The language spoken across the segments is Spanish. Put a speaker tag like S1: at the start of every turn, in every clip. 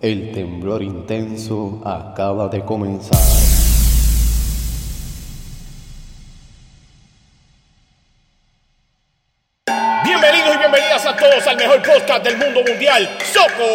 S1: El temblor intenso acaba de comenzar.
S2: Bienvenidos y bienvenidas a todos al mejor podcast del mundo mundial, Soco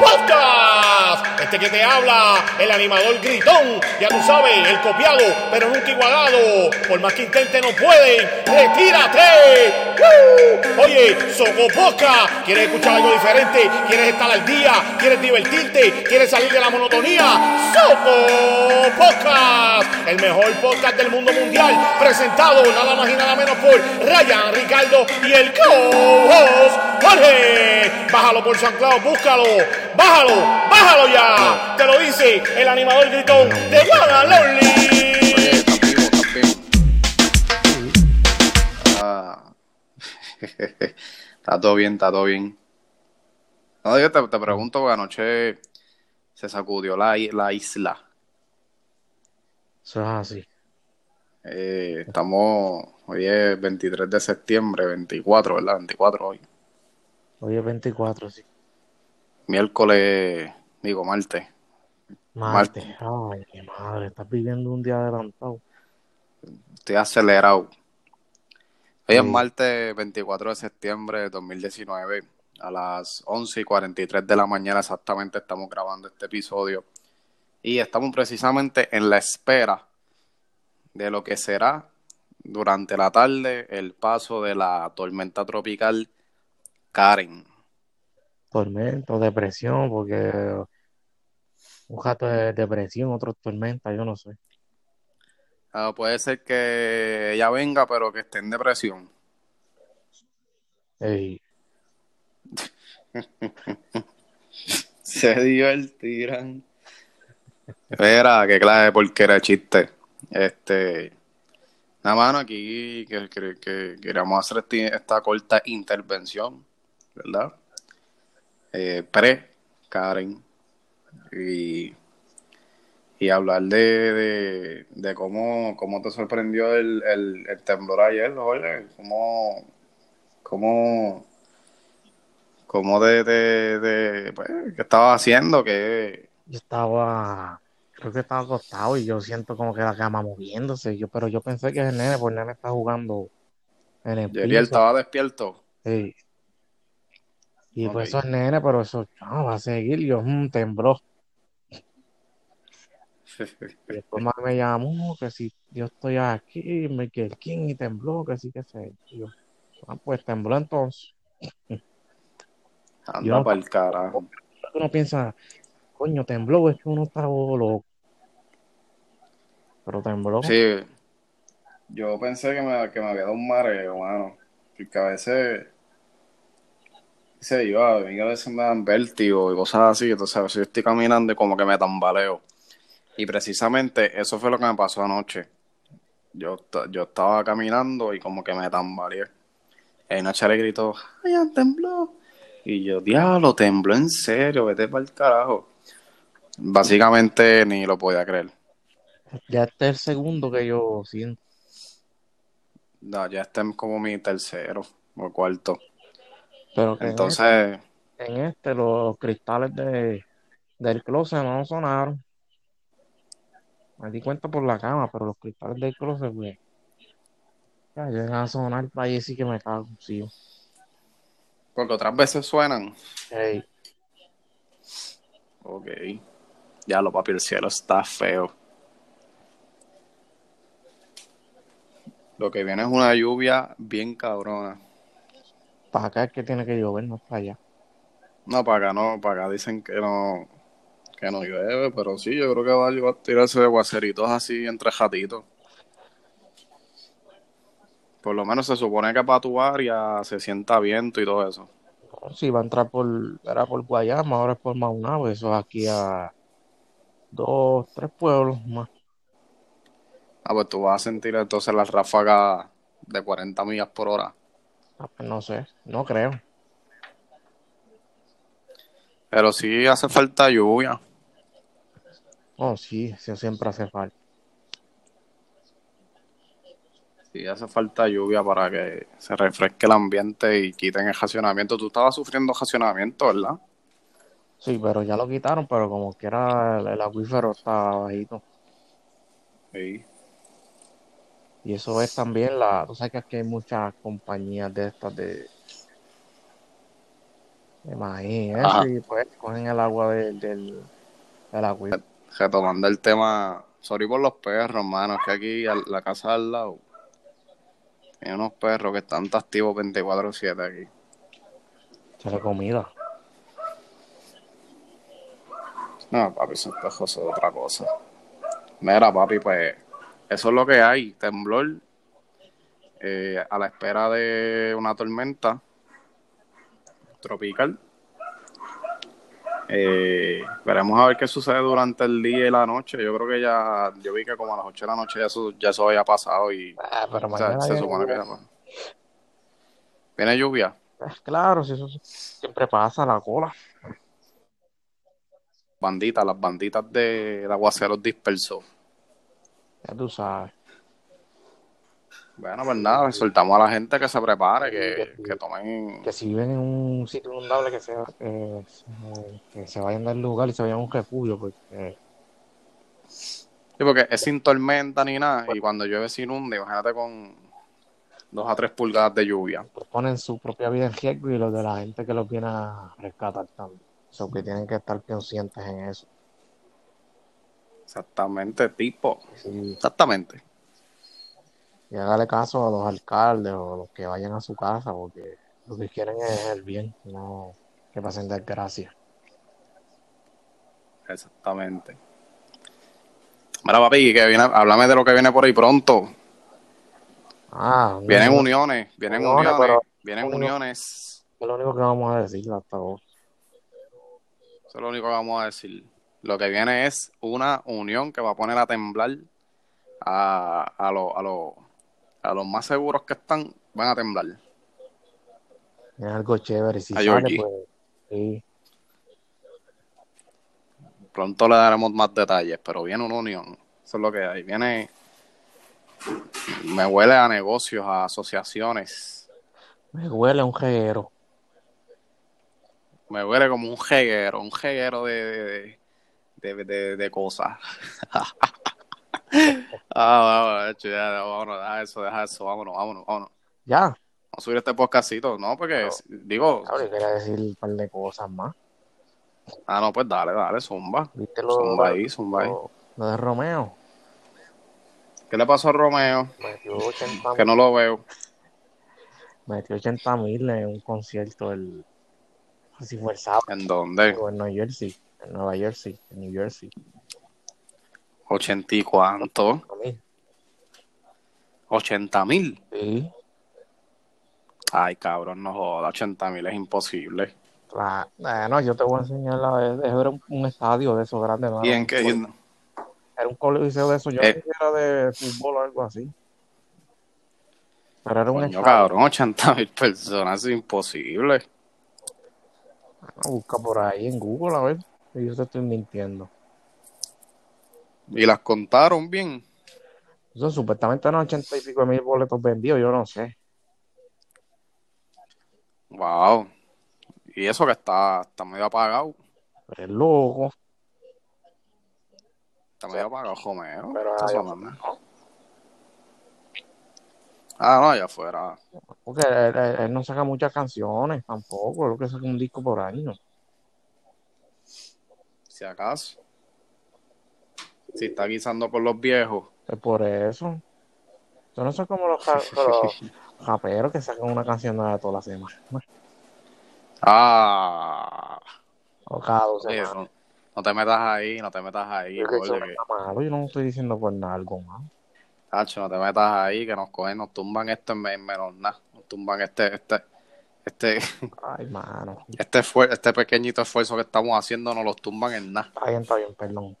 S2: Podcast. Este que te habla, el animador gritón, ya tú sabes, el copiado, pero nunca igualado. Por más que intente no pueden, retírate. ¡Woo! Oye, Soco Podcast, ¿quieres escuchar algo diferente? ¿Quieres estar al día? ¿Quieres divertirte? ¿Quieres salir de la monotonía? Soco Podcast, el mejor podcast del mundo mundial, presentado nada más y nada menos por Ryan, Ricardo y el co-host Jorge. Bájalo por San Claudio, búscalo, bájalo, bájalo ya. Te lo dice el animador gritón de Lonely.
S3: Oye, estás vivo, estás vivo. Ah. está todo bien, está todo bien. No, yo te, te pregunto, porque anoche se sacudió la, la isla.
S4: Eso es así.
S3: Eh, estamos, hoy es 23 de septiembre, 24, ¿verdad? 24 hoy.
S4: Hoy es 24, sí.
S3: Miércoles, digo, martes.
S4: Marte. Ay, mi madre, estás viviendo un día adelantado.
S3: Estoy acelerado. Hoy es
S4: Sí.
S3: martes 24 de septiembre de 2019. A las 11 y 43 de la mañana exactamente estamos grabando este episodio. Y estamos precisamente en la espera de lo que será durante la tarde el paso de la tormenta tropical Karen.
S4: Tormento, depresión, porque un jato de depresión, otro tormenta, yo no sé.
S3: Ah, puede ser que ella venga, pero que esté en depresión.
S4: Ey,
S3: Se divertirán. Mira, qué clase de porquera de chiste. Este. Nada mano, aquí que, que, que queríamos hacer este- esta corta intervención, ¿verdad? Eh, pre Karen. Y, y hablar de, de, de cómo, cómo te sorprendió el, el, el temblor ayer, oye, cómo, cómo, cómo de, de, de pues, qué estabas haciendo, que
S4: yo estaba, creo que estaba acostado y yo siento como que la cama moviéndose. Yo, pero yo pensé que es el nene, porque el nene está jugando en el piso.
S3: estaba despierto.
S4: Ey. Y
S3: Ok.
S4: pues eso es nene, pero eso no, va a seguir. Yo, mm, tembló. Después más me llamó que si yo estoy aquí, Michael King y tembló, que sí que sé. Yo, ah, pues tembló entonces.
S3: Anda para el carajo.
S4: Uno piensa, coño, tembló, es que uno está loco. Pero tembló.
S3: Sí, yo pensé que me, que me había dado un mareo, mano. Porque a veces, sé yo, a mí a veces me dan vértigo y cosas así. Entonces a veces yo estoy caminando y como que me tambaleo. Y precisamente eso fue lo que me pasó anoche. Yo, yo estaba caminando y como que me tambaleé. Y Nacha le gritó, ¡ay, tembló! Y yo, diablo, tembló en serio, vete para el carajo. Básicamente ni lo podía creer.
S4: Ya este es el segundo que yo siento.
S3: No, ya está como mi tercero o cuarto.
S4: Pero que en
S3: Entonces,
S4: este, en este los cristales de, del closet no sonaron. Me di cuenta por la cama, pero los cristales del closet, pues, ya llegan a sonar para ahí sí que me cago, sí.
S3: porque otras veces suenan.
S4: Ey,
S3: Ok. Ya lo papi, el cielo está feo. Lo que viene es una lluvia bien cabrona.
S4: Para acá es que tiene que llover, no para allá.
S3: No, para acá no, para acá dicen que no, que no llueve, pero sí, yo creo que va a llevar- tirarse de aguaceritos así entre jatitos. Por lo menos se supone que para tu área se sienta viento y todo eso.
S4: Si va a entrar por, era por Guayama, ahora es por Maunabo, eso es aquí a dos, tres pueblos más.
S3: Ah, pues tú vas a sentir entonces las ráfagas de 40 millas por hora.
S4: No sé, no creo.
S3: Pero sí hace falta lluvia.
S4: Oh, sí, eso siempre hace falta.
S3: Sí, hace falta lluvia para que se refresque el ambiente y quiten el racionamiento. Tú estabas sufriendo racionamiento, ¿verdad?
S4: Sí, pero ya lo quitaron, pero como quiera el, el acuífero está bajito.
S3: Sí.
S4: Y eso es también la, tú sabes que aquí hay muchas compañías de estas de, de maíz, y pues cogen el agua del, del, del acuífero.
S3: Retomando el tema, sorry por los perros, hermano, es que aquí a la casa al lado hay unos perros que están activos 24/7 aquí.
S4: Se le comida.
S3: No, papi, esos perros son otra cosa. Mira, papi, pues eso es lo que hay, temblor eh, a la espera de una tormenta tropical. Eh, veremos a ver qué sucede durante el día y la noche. Yo creo que ya, yo vi que como a las 8 de la noche ya eso, ya eso había pasado y
S4: Ah, pero
S3: o sea,
S4: mañana
S3: se supone que ya. Viene lluvia.
S4: Pues claro, si eso siempre pasa, la cola.
S3: Banditas, las banditas de, de aguaceros dispersos.
S4: Ya tú sabes.
S3: Bueno, pues nada, soltamos a la gente que se prepare, que, que tomen.
S4: Que si viven en un sitio inundable, que se, que, se- que se vayan del lugar y se vayan a un refugio, porque
S3: Sí, porque es sin tormenta ni nada, y cuando llueve se inunda, imagínate con dos a tres pulgadas de lluvia.
S4: pues, ponen su propia vida en riesgo y los de la gente que los viene a rescatar también. So que tienen que estar conscientes en eso.
S3: Exactamente, tipo.
S4: Sí,
S3: Exactamente.
S4: y hágale caso a los alcaldes o los que vayan a su casa, porque lo que quieren es el bien, no que pasen desgracia.
S3: Exactamente. Mira, papi, que viene, háblame de lo que viene por ahí pronto.
S4: Ah,
S3: Vienen
S4: no,
S3: uniones, vienen
S4: Uniones,
S3: uniones,
S4: pero-
S3: vienen
S4: unio-
S3: uniones.
S4: es lo único que vamos a decir hasta ahora.
S3: Eso es lo único que vamos a decir. Lo que viene es una unión que va a poner a temblar a, a, los a, los a los más seguros que están, van a temblar.
S4: Es algo chévere. Si
S3: A
S4: sale, pues sí.
S3: Pronto le daremos más detalles, pero viene una unión. Eso es lo que hay. Viene. Me huele a negocios, a asociaciones.
S4: Me huele a un reguero.
S3: Me huele como un jeguero, un jeguero de, de, de, de- de cosas. ah, vamos, hecho, ya, vámonos, deja eso, deja eso, vámonos, vámonos, vámonos.
S4: Ya,
S3: Vamos a subir este podcastito, ¿no? Porque,
S4: No.
S3: digo,
S4: ahora quería decir un par de cosas más.
S3: ah, no, pues dale, dale, zumba.
S4: ¿Viste lo,
S3: Zumba ahí, zumba ahí.
S4: lo- de Romeo?
S3: ¿Qué le pasó a Romeo?
S4: Metió 80
S3: Que no lo veo.
S4: metió 80 mil en un concierto el así fue el sábado
S3: ¿En dónde?
S4: en Nueva Jersey, en Nueva Jersey, en New Jersey.
S3: 80 y cuánto?
S4: A mí,
S3: 80 mil.
S4: sí,
S3: Ay, cabrón, no joda, 80 mil es imposible.
S4: eh, no, yo te voy a enseñar la vez, era un, un estadio de esos grandes, no
S3: ¿Y en qué?
S4: col- era un coliseo de esos, yo
S3: Eh.
S4: no era de fútbol o algo así. Pero era un
S3: Coño,
S4: estadio.
S3: cabrón, 80 mil personas es imposible.
S4: Busca por ahí en Google a ver, yo te estoy mintiendo.
S3: ¿Y las contaron bien?
S4: Eso supuestamente eran 80 y pico mil boletos vendidos, yo no sé.
S3: Wow. Y eso que está, está medio apagado.
S4: Pero es loco.
S3: Está medio apagado, Romeo.
S4: Pero allá
S3: sonando. Ah, no, allá afuera.
S4: Porque él, él- él no saca muchas canciones tampoco, lo que saca un disco por año.
S3: Si acaso. Si está guisando por los viejos.
S4: Es por eso. Yo no sé cómo los, ja- los raperos que sacan una canción nueva toda la semana.
S3: Ah.
S4: O cada dos
S3: Oye,
S4: semanas.
S3: no, no te metas ahí, no te metas ahí.
S4: Yo, que
S3: que-
S4: malo, yo no estoy diciendo por nada algo más.
S3: Tacho, no te metas ahí, que nos cogen, nos tumban esto en menos nada. Nos tumban este, este, este,
S4: Ay, mano.
S3: este, este pequeñito esfuerzo que estamos haciendo, nos los tumban en nada.
S4: Está bien, está bien, perdón.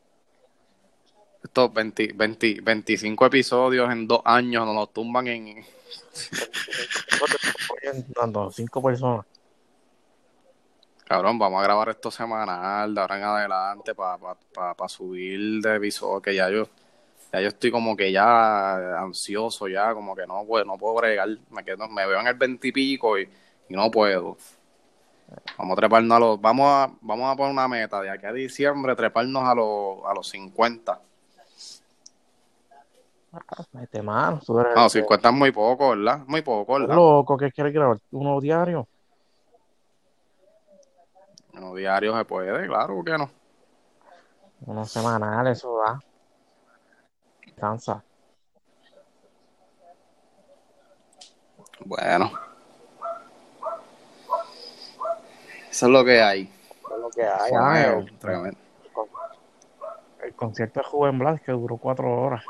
S3: Estos 20, 20 25 episodios en dos años nos los tumban en...
S4: Dando cinco personas.
S3: Cabrón, vamos a grabar esto semanal, de ahora en adelante, para pa, pa- pa subir de episodio, que ya yo, ya yo estoy como que ya ansioso, ya como que no puedo, no puedo bregar, me quedo, me veo en el 20 y pico y, y no puedo. Vamos a treparnos a los, vamos a, vamos a poner una meta de aquí a diciembre, treparnos a los, a los 50.
S4: Mete mano. Eres
S3: No,
S4: el
S3: 50 es muy poco, ¿verdad? Muy poco,
S4: que-
S3: ¿verdad?
S4: loco que quiere grabar uno diario.
S3: Uno diario se puede, claro, ¿por qué no?
S4: Uno semanal, eso da. Cansa.
S3: Bueno. Eso es lo que hay.
S4: Es lo que hay. Ah,
S3: nuevo,
S4: el,
S3: tremendo.
S4: el concierto de Juven Blas que duró cuatro horas.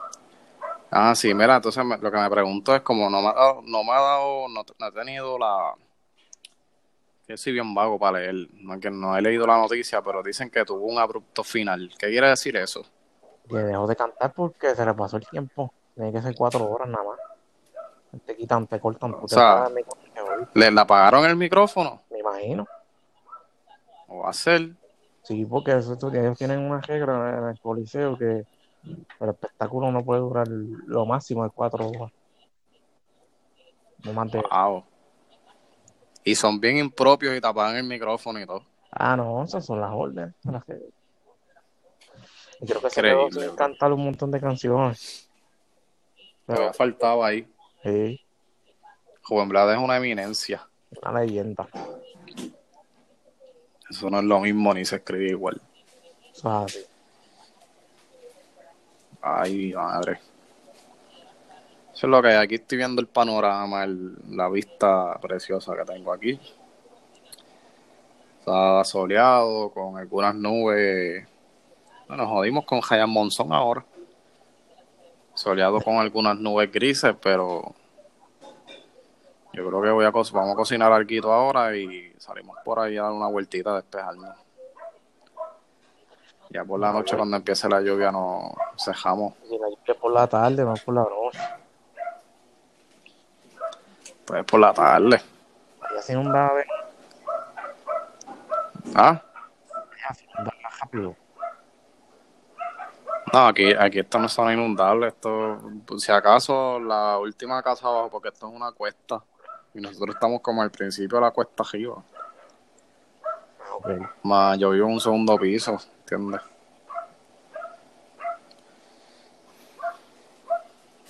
S3: Ah, sí, mira, entonces me- lo que me pregunto es como no me ha dado, no me ha dado, no, no he tenido la, que soy bien vago para leer, no, es que no he leído la noticia, pero dicen que tuvo un abrupto final. ¿Qué quiere decir eso?
S4: Que dejó de cantar porque se le pasó el tiempo. Tiene que ser cuatro horas nada más. Te quitan, te cortan. tú te
S3: sea,
S4: te
S3: ¿Le apagaron el micrófono?
S4: Me imagino.
S3: ¿O va a ser?
S4: Sí, porque eso, ellos tienen una regla en el coliseo que el espectáculo no puede durar lo máximo de cuatro horas. No más de...
S3: Wow. Y son bien impropios y te apagan el micrófono y todo.
S4: Ah, no, esas son las órdenes. las que- Y creo que se quedó sin cantar un montón de canciones.
S3: Me
S4: Pero,
S3: había faltado ahí.
S4: sí,
S3: Blades es una eminencia.
S4: una leyenda.
S3: Eso no es lo mismo ni se escribe igual.
S4: Así.
S3: Ay, madre. Eso es lo que hay. Aquí estoy viendo el panorama, el- la vista preciosa que tengo aquí. Está soleado, con algunas nubes. Bueno, jodimos con Hayan Monzón ahora. Soleado con algunas nubes grises, pero yo creo que voy a vamos a cocinar algo ahora y salimos por ahí a dar una vueltita a despejarnos. Ya por la noche, cuando empiece la lluvia, nos cejamos.
S4: Si la lluvia por la tarde, no por la noche.
S3: Pues por la tarde.
S4: Ya se inunda,
S3: Ah,
S4: ya se inunda rápido.
S3: no, aquí, aquí esto no es zona inundable. Esto, si acaso, la última casa abajo, porque esto es una cuesta. Y nosotros estamos como al principio de la cuesta arriba.
S4: Ah.
S3: Más yo vivo en un segundo piso, ¿entiendes?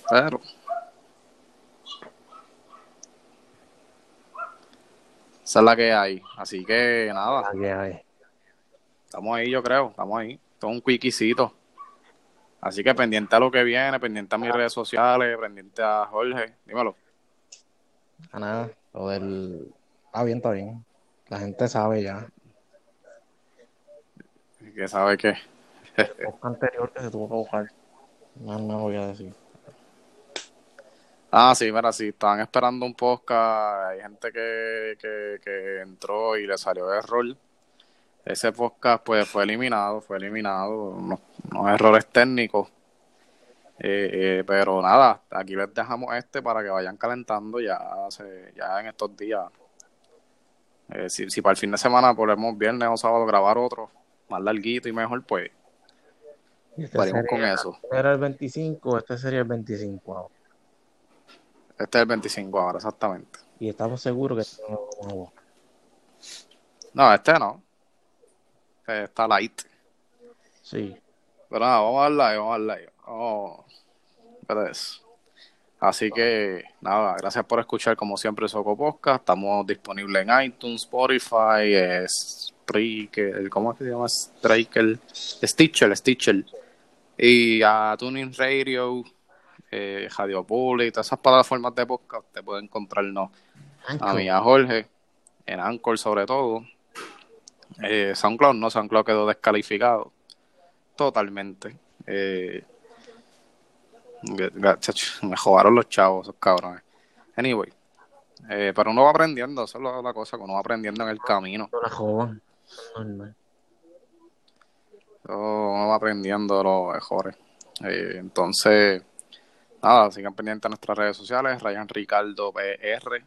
S3: Pero. Esa es la que hay. Así que nada,
S4: Aquí hay.
S3: estamos ahí, yo creo. Estamos ahí. Es un quickie-cito. Así que pendiente a lo que viene, pendiente a mis redes sociales, pendiente a Jorge. Dímelo.
S4: Ah, nada, lo del... Está bien, está bien. La gente sabe ya.
S3: Que sabe que.
S4: El podcast anterior que se tuvo que buscar. No, no voy a decir.
S3: Ah, sí, mira, sí, estaban esperando un podcast, hay gente que, que, que entró y le salió error. Ese podcast pues fue eliminado, fue eliminado, unos, unos errores técnicos. Eh, eh, pero nada, aquí les dejamos este para que vayan calentando ya, se, ya en estos días. Eh, si, si para el fin de semana podemos viernes o sábado grabar otro más larguito y mejor, pues
S4: este
S3: Veremos con
S4: sería-
S3: eso.
S4: Era el 25, este sería el 25 ahora.
S3: este es el 25 ahora, exactamente.
S4: Y estamos seguros que este no a buscar.
S3: No, este no. Este está light.
S4: Sí.
S3: Pero nada, vamos a darle ahí, vamos a. Vamos a ver eso. Así que nada, gracias por escuchar como siempre Soco Podcast. Estamos disponibles en iTunes, Spotify, eh, Spreaker, ¿cómo es que se llama? Spreaker, Stitcher, Stitcher. Y a Tuning Radio, eh, Radio Public, todas esas plataformas de podcast te pueden encontrarnos a mí, a Jorge, en Anchor sobre todo. Eh, SoundCloud no, SoundCloud quedó descalificado totalmente. Eh, me jodaron los chavos, esos cabrones. Anyway, eh, pero uno va aprendiendo, eso es la, la cosa, que uno va aprendiendo en el camino.
S4: No la jodan. Normal.
S3: Uno va aprendiendo los mejores. Eh, entonces, nada, sigan pendientes de nuestras redes sociales, Ryan Ricardo PR,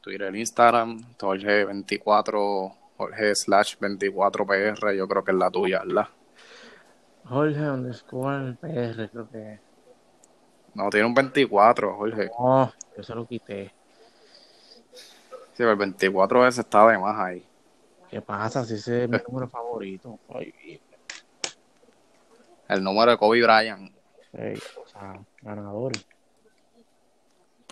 S3: Twitter, Instagram, Jorge24, Jorge slash 24PR, yo creo que es la tuya, ¿verdad?
S4: Jorge underscore PR, creo que.
S3: No, tiene un 24, Jorge.
S4: No, yo se lo quité.
S3: Sí, pero el 24 ese está de más ahí.
S4: ¿Qué pasa si ese es mi número favorito? Ay,
S3: El número de Kobe Bryant.
S4: ey, o sea, ganador.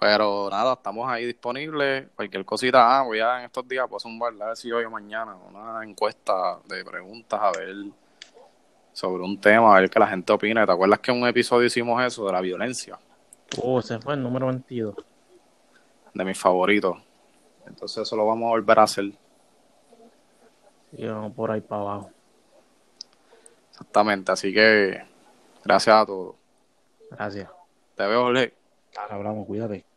S3: Pero nada, estamos ahí disponibles. Cualquier cosita, ah, voy a en estos días, pues un bar, a ver si hoy o mañana, una encuesta de preguntas, a ver sobre un tema, a ver qué la gente opina. ¿Te acuerdas que en un episodio hicimos eso de la violencia?
S4: Oh, ese fue el número 22.
S3: De mis favoritos. Entonces eso lo vamos a volver a hacer.
S4: Y vamos por ahí para abajo.
S3: Exactamente. Así que gracias a todos.
S4: Gracias.
S3: Te veo, Jorge.
S4: Ahora hablamos, cuídate.